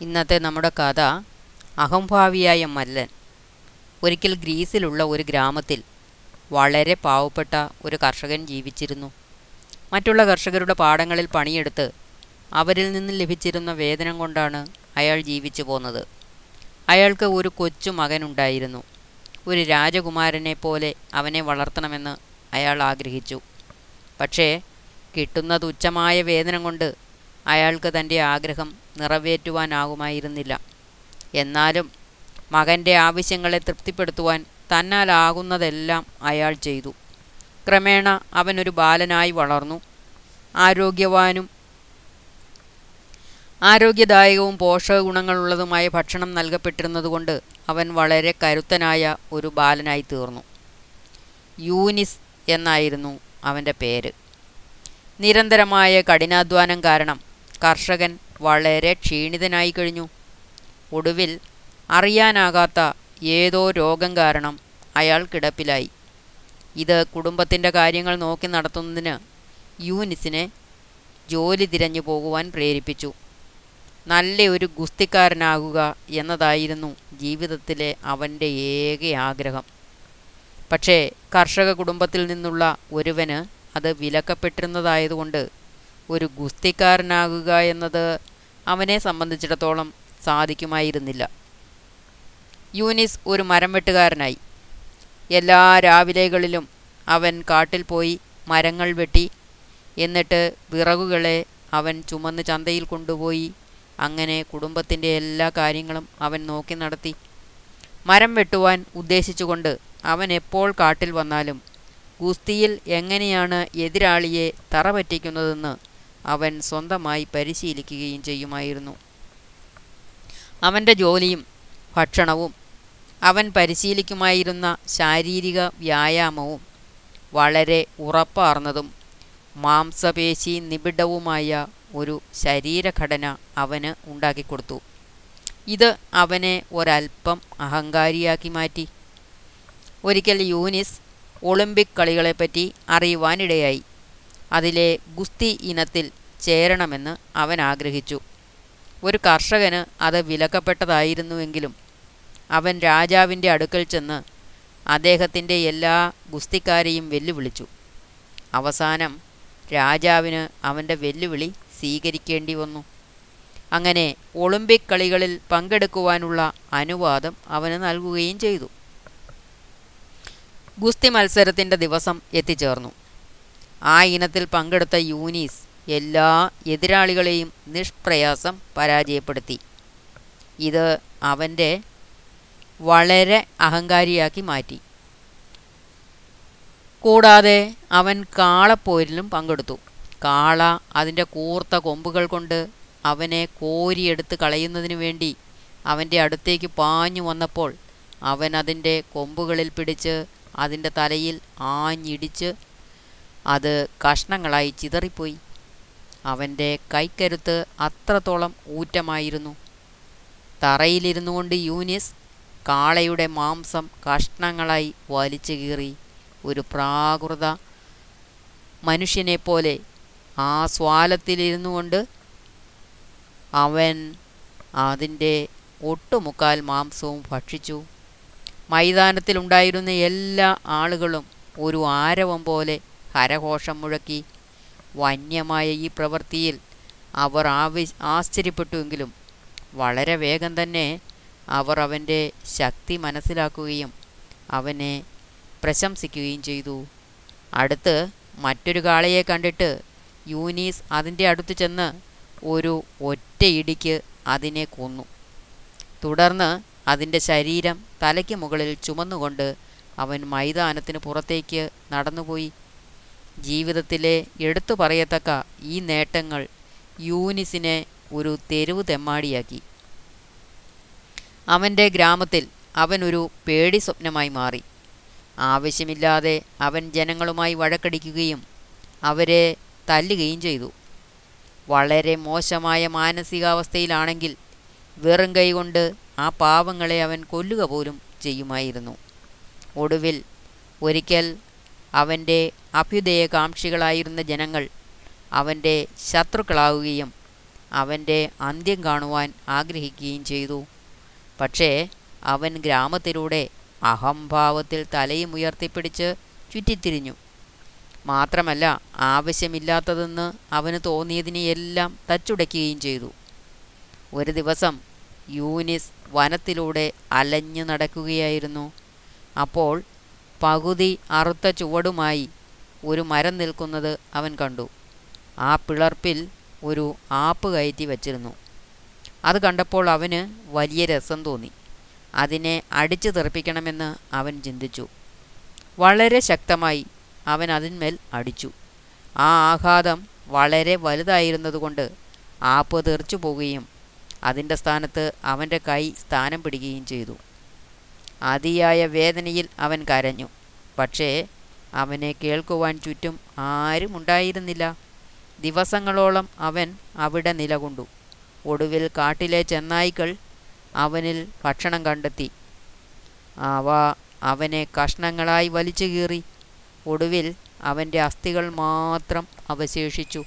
ഇന്നത്തെ നമ്മുടെ കഥ അഹംഭാവിയായ മല്ലൻ. ഒരിക്കൽ ഗ്രീസിലുള്ള ഒരു ഗ്രാമത്തിൽ വളരെ പാവപ്പെട്ട ഒരു കർഷകൻ ജീവിച്ചിരുന്നു. മറ്റുള്ള കർഷകരുടെ പാടങ്ങളിൽ പണിയെടുത്ത് അവരിൽ നിന്ന് ലഭിച്ചിരുന്ന വേതനം കൊണ്ടാണ് അയാൾ ജീവിച്ചു പോന്നത്. അയാൾക്ക് ഒരു കൊച്ചു മകനുണ്ടായിരുന്നു ഒരു രാജകുമാരനെ പോലെ അവനെ വളർത്തണമെന്ന് അയാൾ ആഗ്രഹിച്ചു. പക്ഷേ കിട്ടുന്ന തുച്ഛമായ വേതനം കൊണ്ട് അയാൾക്ക് തന്റെ ആഗ്രഹം നിറവേറ്റുവാനാകുമായിരുന്നില്ല. എന്നാലും മകന്റെ ആവശ്യങ്ങളെ തൃപ്തിപ്പെടുത്തുവാൻ തന്നാലാകുന്നതെല്ലാം അയാൾ ചെയ്തു. ക്രമേണ അവനൊരു ബാലനായി വളർന്നു. ആരോഗ്യവാനും ആരോഗ്യദായകവും പോഷക ഗുണങ്ങളുള്ളതുമായ ഭക്ഷണം നൽകപ്പെട്ടിരുന്നതുകൊണ്ട് അവൻ വളരെ കരുത്തനായ ഒരു ബാലനായി തീർന്നു. യൂനിസ് എന്നായിരുന്നു അവന്റെ പേര്. നിരന്തരമായ കഠിനാധ്വാനം കാരണം കർഷകൻ വളരെ ക്ഷീണിതനായി കഴിഞ്ഞു. ഒടുവിൽ അറിയാനാകാത്ത ഏതോ രോഗം കാരണം അയാൾ കിടപ്പിലായി. ഇത് കുടുംബത്തിന്റെ കാര്യങ്ങൾ നോക്കി നടത്തുന്നതിന് യൂനിസിനെ ജോലി തിരഞ്ഞു പോകുവാൻ പ്രേരിപ്പിച്ചു. നല്ല ഒരു ഗുസ്തിക്കാരനാകുക എന്നതായിരുന്നു ജീവിതത്തിലെ അവന്റെ ഏക ആഗ്രഹം. പക്ഷേ കർഷക കുടുംബത്തിൽ നിന്നുള്ള ഒരുവന് അത് വിലക്കപ്പെട്ടിരുന്നതായതുകൊണ്ട് ഒരു ഗുസ്തിക്കാരനാകുക എന്നത് അവനെ സംബന്ധിച്ചിടത്തോളം സാധിക്കുമായിരുന്നില്ല. യൂനിസ് ഒരു മരം വെട്ടുകാരനായി എല്ലാ രാവിലെകളിലും അവൻ കാട്ടിൽ പോയി മരങ്ങൾ വെട്ടി എന്നിട്ട് വിറകുകളെ അവൻ ചുമന്ന് ചന്തയിൽ കൊണ്ടുപോയി അങ്ങനെ കുടുംബത്തിന്റെ എല്ലാ കാര്യങ്ങളും അവൻ നോക്കി നടത്തി. മരം വെട്ടുവാൻ ഉദ്ദേശിച്ചുകൊണ്ട് അവൻ എപ്പോൾ കാട്ടിൽ വന്നാലും ഗുസ്തിയിൽ എങ്ങനെയാണ് എതിരാളിയെ തറ പറ്റിക്കുന്നതെന്ന് അവൻ സ്വന്തമായി പരിശീലിക്കുകയും ചെയ്യുമായിരുന്നു. അവന്റെ ജോലിയും ഭക്ഷണവും അവൻ പരിശീലിക്കുമായിരുന്ന ശാരീരിക വ്യായാമവും വളരെ ഉറപ്പാർന്നതും മാംസപേശി നിബിഡവുമായ ഒരു ശരീരഘടന അവന് ഉണ്ടാക്കിക്കൊടുത്തു. ഇത് അവനെ ഒരൽപ്പം അഹങ്കാരിയാക്കി മാറ്റി. ഒരിക്കൽ യൂനിസ് ഒളിമ്പിക് കളികളെപ്പറ്റി അറിയുവാനിടയായി. അതിലെ ഗുസ്തി ഇനത്തിൽ ചേരണമെന്ന് അവൻ ആഗ്രഹിച്ചു. ഒരു കർഷകന് അത് വിലക്കപ്പെട്ടതായിരുന്നുവെങ്കിലും അവൻ രാജാവിന്റെ അടുക്കൽ ചെന്ന് അദ്ദേഹത്തിന്റെ എല്ലാ ഗുസ്തിക്കാരെയും വെല്ലുവിളിച്ചു. അവസാനം രാജാവിന് അവന്റെ വെല്ലുവിളി സ്വീകരിക്കേണ്ടി വന്നു. അങ്ങനെ ഒളിമ്പിക് കളികളിൽ പങ്കെടുക്കുവാനുള്ള അനുവാദം അവന് നൽകുകയും ചെയ്തു. ഗുസ്തി മത്സരത്തിന്റെ ദിവസം എത്തിച്ചേർന്നു. ആ ഇനത്തിൽ പങ്കെടുത്ത യൂനീസ് എല്ലാ എതിരാളികളെയും നിഷ്പ്രയാസം പരാജയപ്പെടുത്തി. ഇത് അവന്റെ വളരെ അഹങ്കാരിയാക്കി മാറ്റി. കൂടാതെ അവൻ കാളപ്പോരിലും പങ്കെടുത്തു. കാള അതിന്റെ കൂർത്ത കൊമ്പുകൾ കൊണ്ട് അവനെ കോരിയെടുത്ത് കളയുന്നതിനു വേണ്ടി അവന്റെ അടുത്തേക്ക് പാഞ്ഞു വന്നപ്പോൾ അവൻ അതിന്റെ കൊമ്പുകളിൽ പിടിച്ച് അതിന്റെ തലയിൽ ആഞ്ഞിടിച്ച് അത് കഷ്ണങ്ങളായി ചിതറിപ്പോയി. അവന്റെ കൈക്കരുത്ത് അത്രത്തോളം ഊറ്റമായിരുന്നു. തറയിലിരുന്നു കൊണ്ട് യൂനിസ് കാളയുടെ മാംസം കഷ്ണങ്ങളായി വലിച്ചു കീറി ഒരു പ്രാകൃത മനുഷ്യനെ പോലെ ആ സ്വാലത്തിലിരുന്നു കൊണ്ട് അവൻ അതിന്റെ ഒട്ടുമുക്കാൽ മാംസവും ഭക്ഷിച്ചു. മൈതാനത്തിലുണ്ടായിരുന്ന എല്ലാ ആളുകളും ഒരു ആരവം പോലെ ഹരഘോഷം മുഴക്കി. വന്യമായ ഈ പ്രവൃത്തിയിൽ അവർ ആവി ആശ്ചര്യപ്പെട്ടുവെങ്കിലും വളരെ വേഗം തന്നെ അവർ അവന്റെ ശക്തി മനസ്സിലാക്കുകയും അവനെ പ്രശംസിക്കുകയും ചെയ്തു. അടുത്ത് മറ്റൊരു കാളയെ കണ്ടിട്ട് യൂനീസ് അതിന്റെ അടുത്ത് ചെന്ന് ഒരു ഒറ്റയിടിക്ക് അതിനെ കൊന്നു. തുടർന്ന് അതിന്റെ ശരീരം തലയ്ക്ക് മുകളിൽ ചുമന്നുകൊണ്ട് അവൻ മൈതാനത്തിന് പുറത്തേക്ക് നടന്നുപോയി. ജീവിതത്തിലെ എടുത്തു പറയത്തക്ക ഈ നേട്ടങ്ങൾ യൂനിസിനെ ഒരു തെരുവ് തെമ്മാടിയാക്കി. അവന്റെ ഗ്രാമത്തിൽ അവനൊരു പേടി സ്വപ്നമായി മാറി. ആവശ്യമില്ലാതെ അവൻ ജനങ്ങളുമായി വഴക്കടിക്കുകയും അവരെ തല്ലുകയും ചെയ്തു. വളരെ മോശമായ മാനസികാവസ്ഥയിലാണെങ്കിൽ വെറും കൈകൊണ്ട് ആ പാവങ്ങളെ അവൻ കൊല്ലുക പോലും ചെയ്യുമായിരുന്നു. ഒടുവിൽ ഒരിക്കൽ അവന്റെ അഭ്യുദയകാംക്ഷികളായിരുന്ന ജനങ്ങൾ അവന്റെ ശത്രുക്കളാവുകയും അവന്റെ അന്ത്യം കാണുവാൻ ആഗ്രഹിക്കുകയും ചെയ്തു. പക്ഷേ അവൻ ഗ്രാമത്തിലൂടെ അഹംഭാവത്തിൽ തലയും ഉയർത്തിപ്പിടിച്ച് ചുറ്റിത്തിരിഞ്ഞു. മാത്രമല്ല ആവശ്യമില്ലാത്തതെന്ന് അവന് തോന്നിയതിനെയെല്ലാം തച്ചുടയ്ക്കുകയും ചെയ്തു. ഒരു ദിവസം യൂനിസ് വനത്തിലൂടെ അലഞ്ഞു നടക്കുകയായിരുന്നു. അപ്പോൾ പകുതി അറുത്ത ചുവടുമായി ഒരു മരം നിൽക്കുന്നത് അവൻ കണ്ടു. ആ പിളർപ്പിൽ ഒരു ആപ്പ് കയറ്റി വച്ചിരുന്നു. അത് കണ്ടപ്പോൾ അവന് വലിയ രസം തോന്നി. അതിനെ അടിച്ചു തെറിപ്പിക്കണമെന്ന് അവൻ ചിന്തിച്ചു. വളരെ ശക്തമായി അവൻ അതിന്മേൽ അടിച്ചു. ആ ആഘാതം വളരെ വലുതായിരുന്നതുകൊണ്ട് ആപ്പ് തെറിച്ചു പോവുകയും അതിന്റെ സ്ഥാനത്ത് അവന്റെ കൈ സ്ഥാനം പിടിക്കുകയും ചെയ്തു. അതിയായ വേദനയിൽ അവൻ കരഞ്ഞു. പക്ഷേ അവനെ കേൾക്കുവാൻ ചുറ്റും ആരും ഉണ്ടായിരുന്നില്ല. ദിവസങ്ങളോളം അവൻ അവിടെ നിലകൊണ്ടു. ഒടുവിൽ കാട്ടിലെ ചെന്നായ്ക്കൾ അവനിൽ ഭക്ഷണം കണ്ടെത്തി. അവ അവനെ കഷ്ണങ്ങളായി വലിച്ചു കീറി. ഒടുവിൽ അവന്റെ അസ്ഥികൾ മാത്രം അവശേഷിച്ചു.